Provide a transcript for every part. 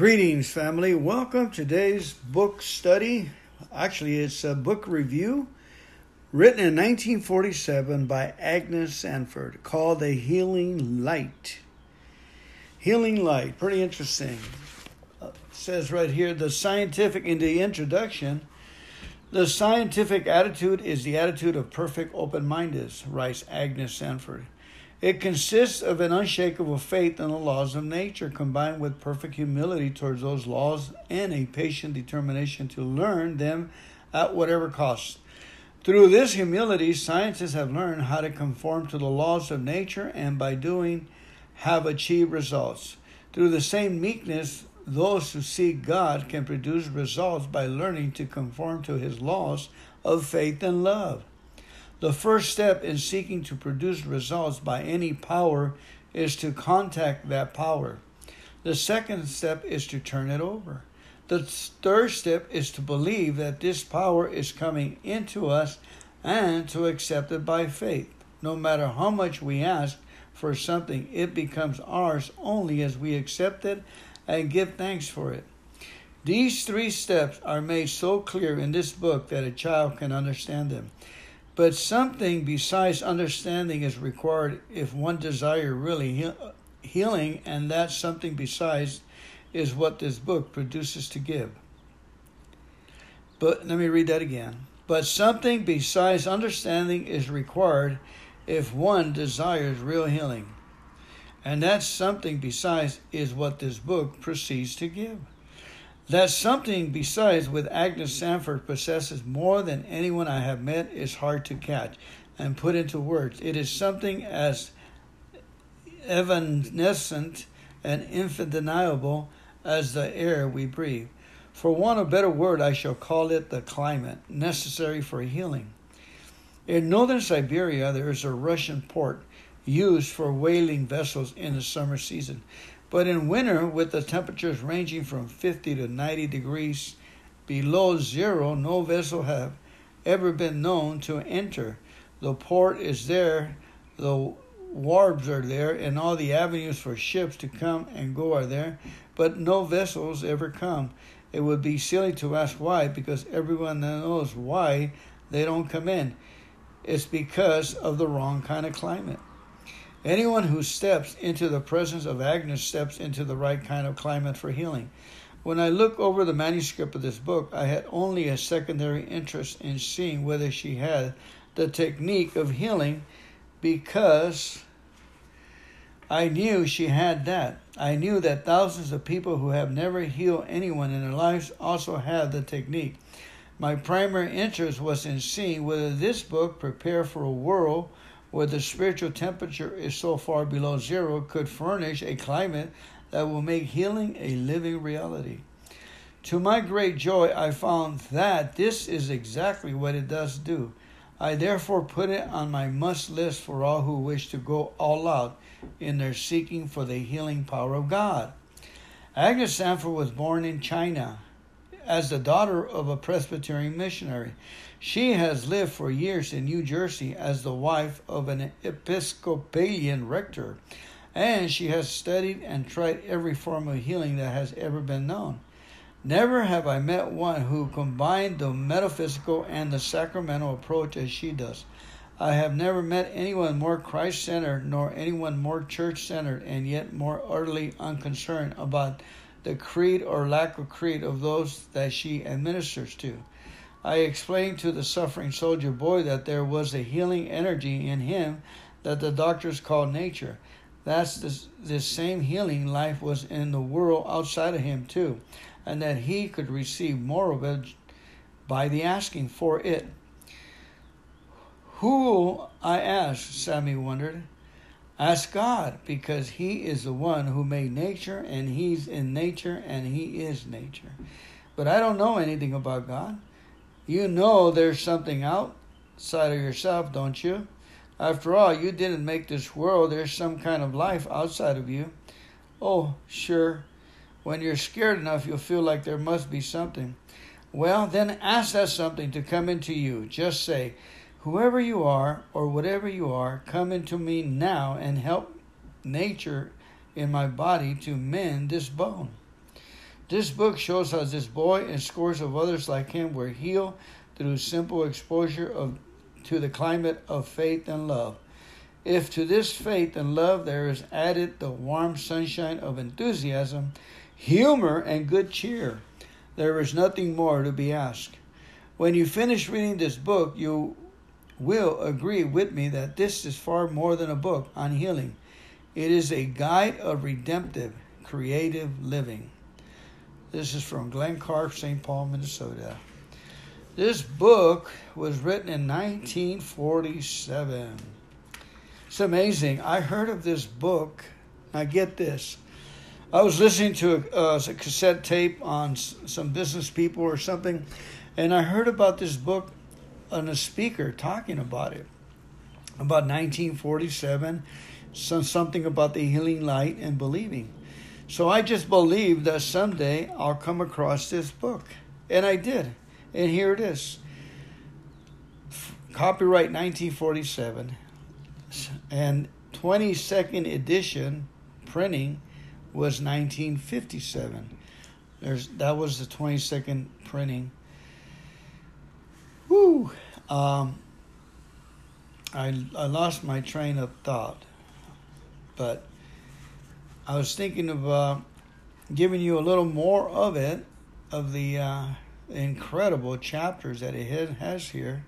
Greetings, family. Welcome to today's book study. Actually, it's a book review written in 1947 by Agnes Sanford called The Healing Light. Healing Light, pretty interesting. Uh, it says right here the scientific, in the introduction, the scientific attitude is the attitude of perfect open mindedness, writes Agnes Sanford. It consists of an unshakable faith in the laws of nature combined with perfect humility towards those laws and a patient determination to learn them at whatever cost. Through this humility, scientists have learned how to conform to the laws of nature and by doing have achieved results. Through the same meekness, those who seek God can produce results by learning to conform to his laws of faith and love. The first step in seeking to produce results by any power is to contact that power. The second step is to turn it over. The third step is to believe that this power is coming into us and to accept it by faith. No matter how much we ask for something, it becomes ours only as we accept it and give thanks for it. These three steps are made so clear in this book that a child can understand them. But something besides understanding is required if one desire really he- healing, and that something besides is what this book produces to give. But let me read that again. But something besides understanding is required if one desires real healing. And that something besides is what this book proceeds to give. That something besides with Agnes Sanford possesses more than anyone I have met is hard to catch and put into words. It is something as evanescent and undeniable as the air we breathe. For want of better word, I shall call it the climate necessary for healing. In northern Siberia, there is a Russian port used for whaling vessels in the summer season. But in winter, with the temperatures ranging from 50 to 90 degrees below zero, no vessel have ever been known to enter. The port is there, the wharves are there, and all the avenues for ships to come and go are there, but no vessels ever come. It would be silly to ask why, because everyone knows why they don't come in. It's because of the wrong kind of climate. Anyone who steps into the presence of Agnes steps into the right kind of climate for healing. When I look over the manuscript of this book, I had only a secondary interest in seeing whether she had the technique of healing because I knew she had that. I knew that thousands of people who have never healed anyone in their lives also have the technique. My primary interest was in seeing whether this book, prepared for a World, where the spiritual temperature is so far below zero, could furnish a climate that will make healing a living reality. To my great joy, I found that this is exactly what it does do. I therefore put it on my must list for all who wish to go all out in their seeking for the healing power of God. Agnes Sanford was born in China as the daughter of a Presbyterian missionary. She has lived for years in New Jersey as the wife of an Episcopalian rector, and she has studied and tried every form of healing that has ever been known. Never have I met one who combined the metaphysical and the sacramental approach as she does. I have never met anyone more Christ centered, nor anyone more church centered, and yet more utterly unconcerned about the creed or lack of creed of those that she administers to. I explained to the suffering soldier boy that there was a healing energy in him that the doctors call nature. That's this same healing life was in the world outside of him too, and that he could receive more of it by the asking for it. Who, I asked, Sammy wondered. Ask God, because He is the one who made nature, and He's in nature, and He is nature. But I don't know anything about God. You know there's something outside of yourself, don't you? After all, you didn't make this world. There's some kind of life outside of you. Oh, sure. When you're scared enough, you'll feel like there must be something. Well, then ask that something to come into you. Just say, Whoever you are, or whatever you are, come into me now and help nature in my body to mend this bone. This book shows how this boy and scores of others like him were healed through simple exposure of, to the climate of faith and love. If to this faith and love there is added the warm sunshine of enthusiasm, humor, and good cheer, there is nothing more to be asked. When you finish reading this book, you will agree with me that this is far more than a book on healing. It is a guide of redemptive, creative living. This is from Glen Karp, St. Paul, Minnesota. This book was written in 1947. It's amazing. I heard of this book. Now, get this. I was listening to a, uh, a cassette tape on some business people or something, and I heard about this book on a speaker talking about it. About 1947, some, something about the healing light and believing. So I just believed that someday I'll come across this book. And I did. And here it is. Copyright 1947 and 22nd edition printing was 1957. There's that was the 22nd printing. Woo! Um, I I lost my train of thought, but I was thinking of uh, giving you a little more of it, of the uh, incredible chapters that it has here.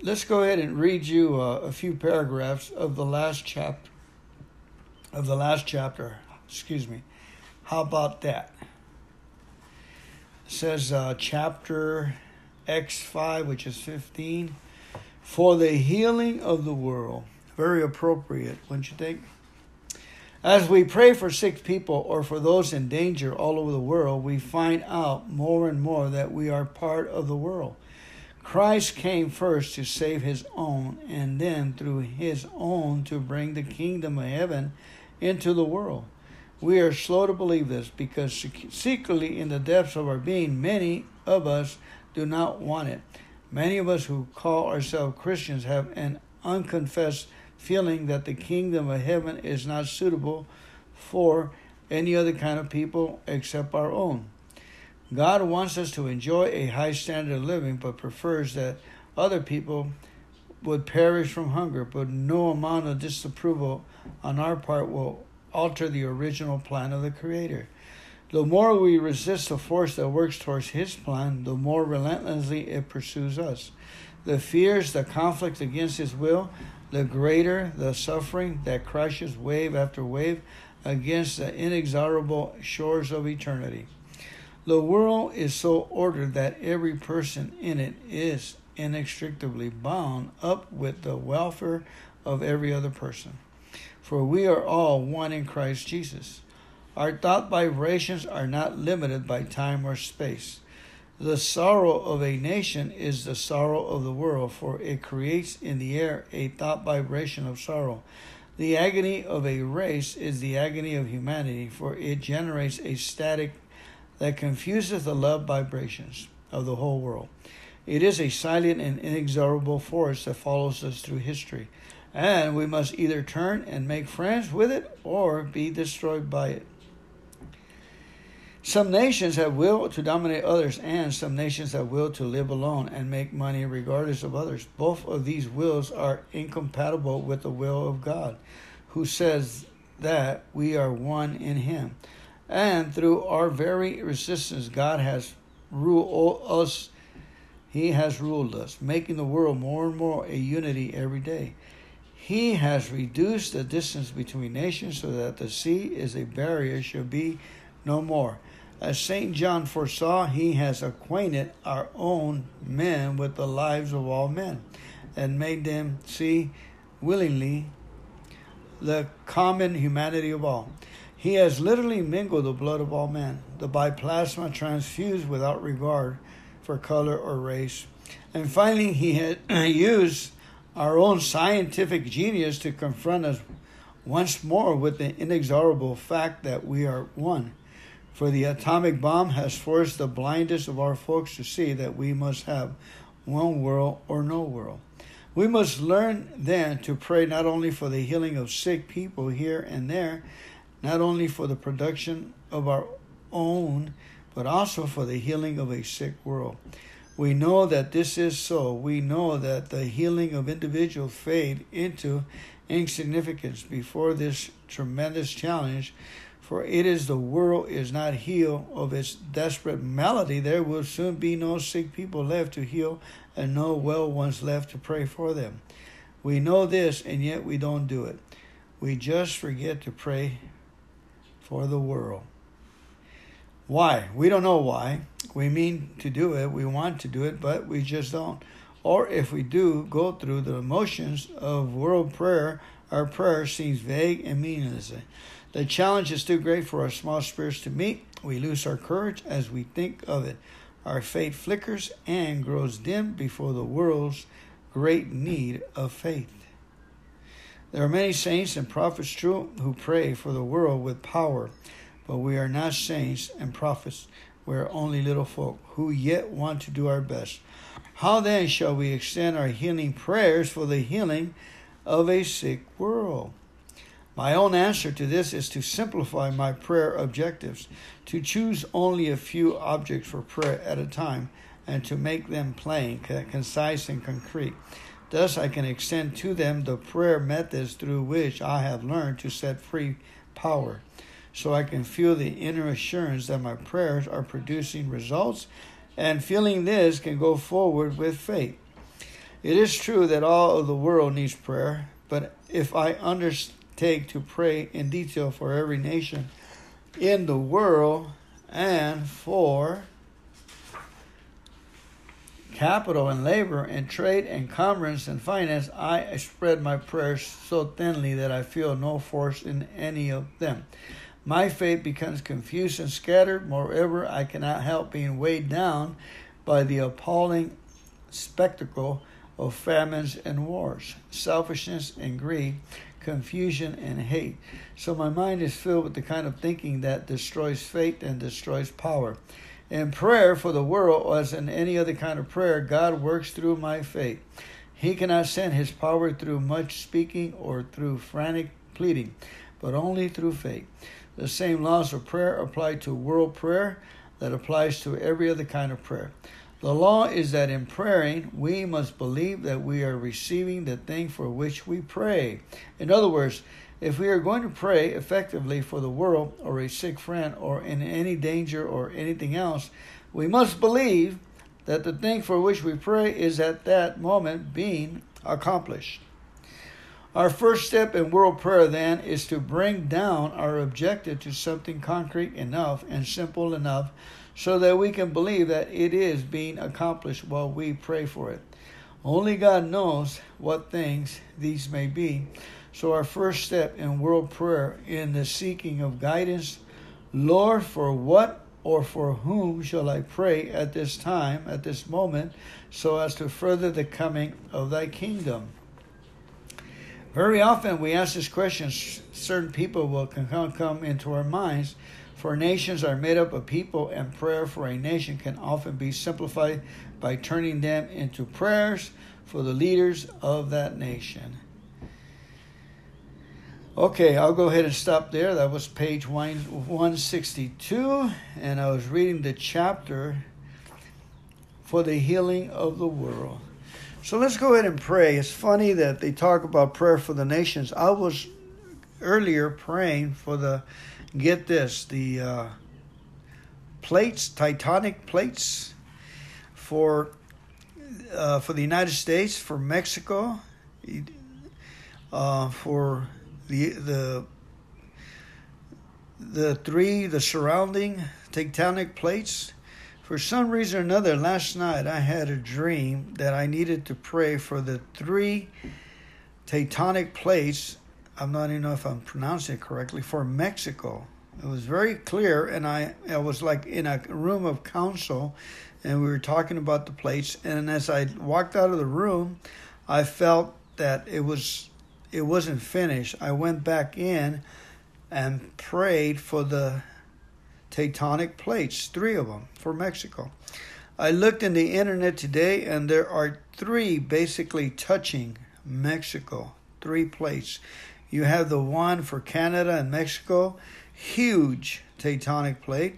Let's go ahead and read you uh, a few paragraphs of the last chapter. Of the last chapter, excuse me. How about that? It says uh, chapter X5, which is 15, for the healing of the world very appropriate, wouldn't you think? As we pray for sick people or for those in danger all over the world, we find out more and more that we are part of the world. Christ came first to save his own, and then through his own to bring the kingdom of heaven into the world. We are slow to believe this because secretly in the depths of our being, many of us do not want it. Many of us who call ourselves Christians have an unconfessed feeling that the kingdom of heaven is not suitable for any other kind of people except our own. God wants us to enjoy a high standard of living, but prefers that other people would perish from hunger, but no amount of disapproval on our part will alter the original plan of the Creator. The more we resist the force that works towards His plan, the more relentlessly it pursues us. The fears, the conflict against His will, the greater the suffering that crashes wave after wave against the inexorable shores of eternity. The world is so ordered that every person in it is inextricably bound up with the welfare of every other person. For we are all one in Christ Jesus. Our thought vibrations are not limited by time or space. The sorrow of a nation is the sorrow of the world, for it creates in the air a thought vibration of sorrow. The agony of a race is the agony of humanity, for it generates a static that confuses the love vibrations of the whole world. It is a silent and inexorable force that follows us through history, and we must either turn and make friends with it or be destroyed by it. Some nations have will to dominate others, and some nations have will to live alone and make money regardless of others. Both of these wills are incompatible with the will of God, who says that we are one in Him. And through our very resistance, God has ruled us. He has ruled us, making the world more and more a unity every day. He has reduced the distance between nations so that the sea is a barrier shall be no more. As St. John foresaw, he has acquainted our own men with the lives of all men and made them see willingly the common humanity of all. He has literally mingled the blood of all men, the biplasma transfused without regard for color or race. And finally, he had used our own scientific genius to confront us once more with the inexorable fact that we are one. For the atomic bomb has forced the blindest of our folks to see that we must have one world or no world. We must learn then to pray not only for the healing of sick people here and there, not only for the production of our own, but also for the healing of a sick world. We know that this is so. We know that the healing of individuals fade into insignificance before this tremendous challenge. For it is the world is not healed of its desperate malady, there will soon be no sick people left to heal and no well ones left to pray for them. We know this, and yet we don't do it. We just forget to pray for the world. Why? We don't know why. We mean to do it, we want to do it, but we just don't. Or if we do go through the motions of world prayer, our prayer seems vague and meaningless. The challenge is too great for our small spirits to meet. We lose our courage as we think of it. Our faith flickers and grows dim before the world's great need of faith. There are many saints and prophets true who pray for the world with power, but we are not saints and prophets. We are only little folk who yet want to do our best. How then shall we extend our healing prayers for the healing of a sick world? My own answer to this is to simplify my prayer objectives, to choose only a few objects for prayer at a time, and to make them plain, concise, and concrete. Thus, I can extend to them the prayer methods through which I have learned to set free power, so I can feel the inner assurance that my prayers are producing results, and feeling this can go forward with faith. It is true that all of the world needs prayer, but if I understand take to pray in detail for every nation in the world and for capital and labor and trade and commerce and finance, I spread my prayers so thinly that I feel no force in any of them. My faith becomes confused and scattered. Moreover, I cannot help being weighed down by the appalling spectacle of famines and wars, selfishness and greed, confusion, and hate. So my mind is filled with the kind of thinking that destroys faith and destroys power. In prayer for the world, as in any other kind of prayer, God works through my faith. He cannot send his power through much speaking or through frantic pleading, but only through faith. The same laws of prayer apply to world prayer that applies to every other kind of prayer. The law is that in praying, we must believe that we are receiving the thing for which we pray. In other words, if we are going to pray effectively for the world or a sick friend or in any danger or anything else, we must believe that the thing for which we pray is at that moment being accomplished. Our first step in world prayer, then, is to bring down our objective to something concrete enough and simple enough so that we can believe that it is being accomplished while we pray for it. Only God knows what things these may be. So, our first step in world prayer in the seeking of guidance Lord, for what or for whom shall I pray at this time, at this moment, so as to further the coming of thy kingdom? Very often we ask this question, certain people will come into our minds for nations are made up of people, and prayer for a nation can often be simplified by turning them into prayers for the leaders of that nation. Okay, I'll go ahead and stop there. That was page 162, and I was reading the chapter for the healing of the world. So let's go ahead and pray. It's funny that they talk about prayer for the nations. I was earlier praying for the get this the uh, plates, tectonic plates for uh, for the United States, for Mexico, uh, for the the the three the surrounding tectonic plates. For some reason or another, last night I had a dream that I needed to pray for the three tectonic plates I'm not even know if I'm pronouncing it correctly, for Mexico. It was very clear, and I, I was like in a room of council, and we were talking about the plates. And as I walked out of the room, I felt that it was it wasn't finished. I went back in and prayed for the tectonic plates, three of them for Mexico. I looked in the internet today, and there are three basically touching Mexico, three plates. You have the one for Canada and Mexico, huge tectonic plate.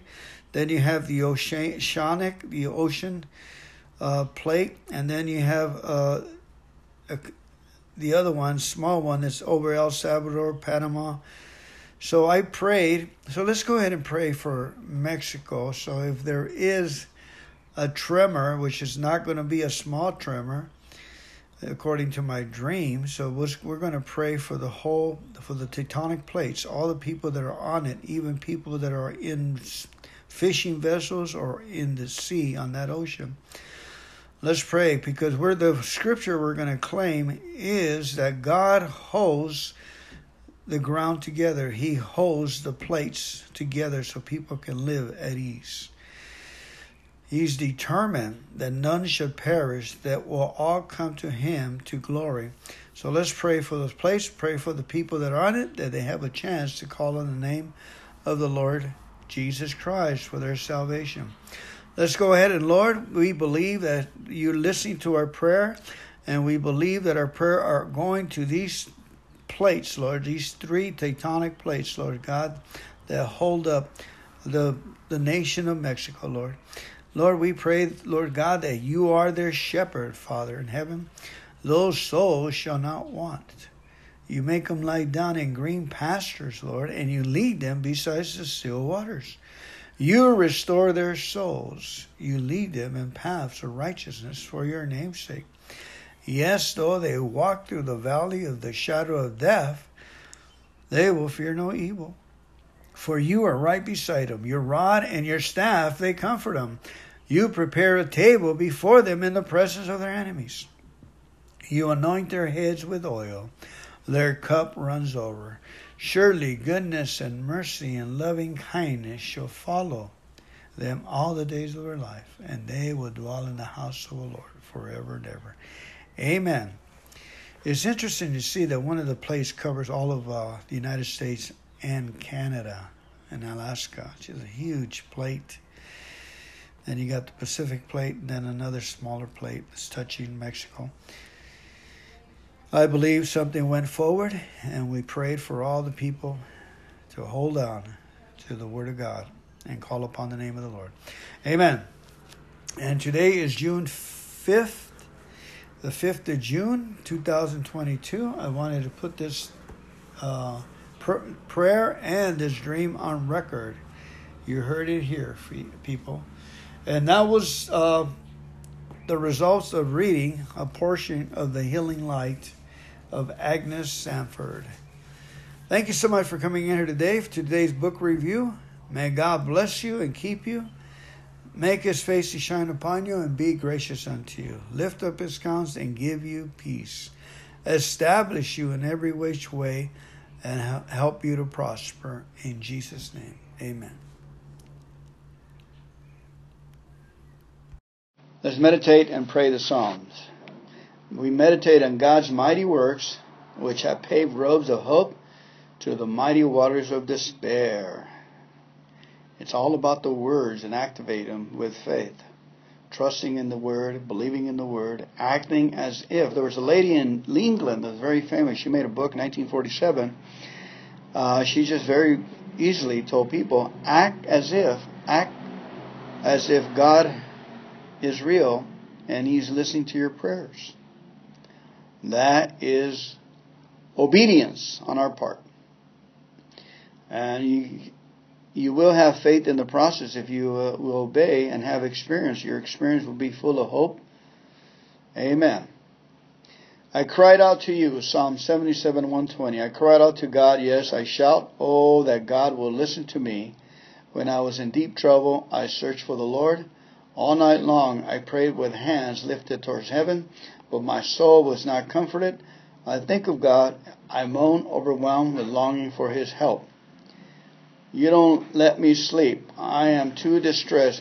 Then you have the oceanic, the ocean uh, plate, and then you have uh, a, the other one, small one, that's over El Salvador, Panama. So I prayed. So let's go ahead and pray for Mexico. So if there is a tremor, which is not going to be a small tremor, according to my dream. So we're going to pray for the whole, for the tectonic plates, all the people that are on it, even people that are in fishing vessels or in the sea on that ocean. Let's pray because where the scripture we're going to claim is that God holds the ground together. He holds the plates together so people can live at ease. He's determined that none should perish, that will all come to him to glory. So let's pray for those places, pray for the people that are on it, that they have a chance to call on the name of the Lord Jesus Christ for their salvation. Let's go ahead and Lord, we believe that you're listening to our prayer, and we believe that our prayer are going to these plates, Lord, these three tectonic plates, Lord God, that hold up the the nation of Mexico, Lord. Lord, we pray, Lord God, that you are their shepherd, Father in heaven. Those souls shall not want. You make them lie down in green pastures, Lord, and you lead them beside the still waters. You restore their souls. You lead them in paths of righteousness for your name's sake. Yes, though they walk through the valley of the shadow of death, they will fear no evil. For you are right beside them. Your rod and your staff, they comfort them. You prepare a table before them in the presence of their enemies. You anoint their heads with oil, their cup runs over. Surely goodness and mercy and loving kindness shall follow them all the days of their life, and they will dwell in the house of the Lord forever and ever. Amen. It's interesting to see that one of the plates covers all of uh, the United States and Canada and Alaska, which is a huge plate. Then you got the Pacific plate, and then another smaller plate that's touching Mexico. I believe something went forward, and we prayed for all the people to hold on to the Word of God and call upon the name of the Lord. Amen. And today is June 5th, the 5th of June, 2022. I wanted to put this uh, pr- prayer and his dream on record. You heard it here, people. And that was uh, the results of reading a portion of The Healing Light of Agnes Sanford. Thank you so much for coming in here today for today's book review. May God bless you and keep you. Make his face to shine upon you and be gracious unto you. Lift up his countenance and give you peace. Establish you in every which way and help you to prosper. In Jesus' name, amen. Let's meditate and pray the Psalms. We meditate on God's mighty works, which have paved roads of hope to the mighty waters of despair. It's all about the words and activate them with faith. Trusting in the Word, believing in the Word, acting as if. There was a lady in England that was very famous. She made a book in 1947. Uh, she just very easily told people, act as if, act as if God is real and He's listening to your prayers. That is obedience on our part. And you, you will have faith in the process if you uh, will obey and have experience. Your experience will be full of hope. Amen. I cried out to you, Psalm 77, 120. I cried out to God, yes, I shout, oh, that God will listen to me. When I was in deep trouble, I searched for the Lord. All night long I prayed with hands lifted towards heaven, but my soul was not comforted. I think of God. I moan, overwhelmed with longing for His help. You don't let me sleep. I am too distressed.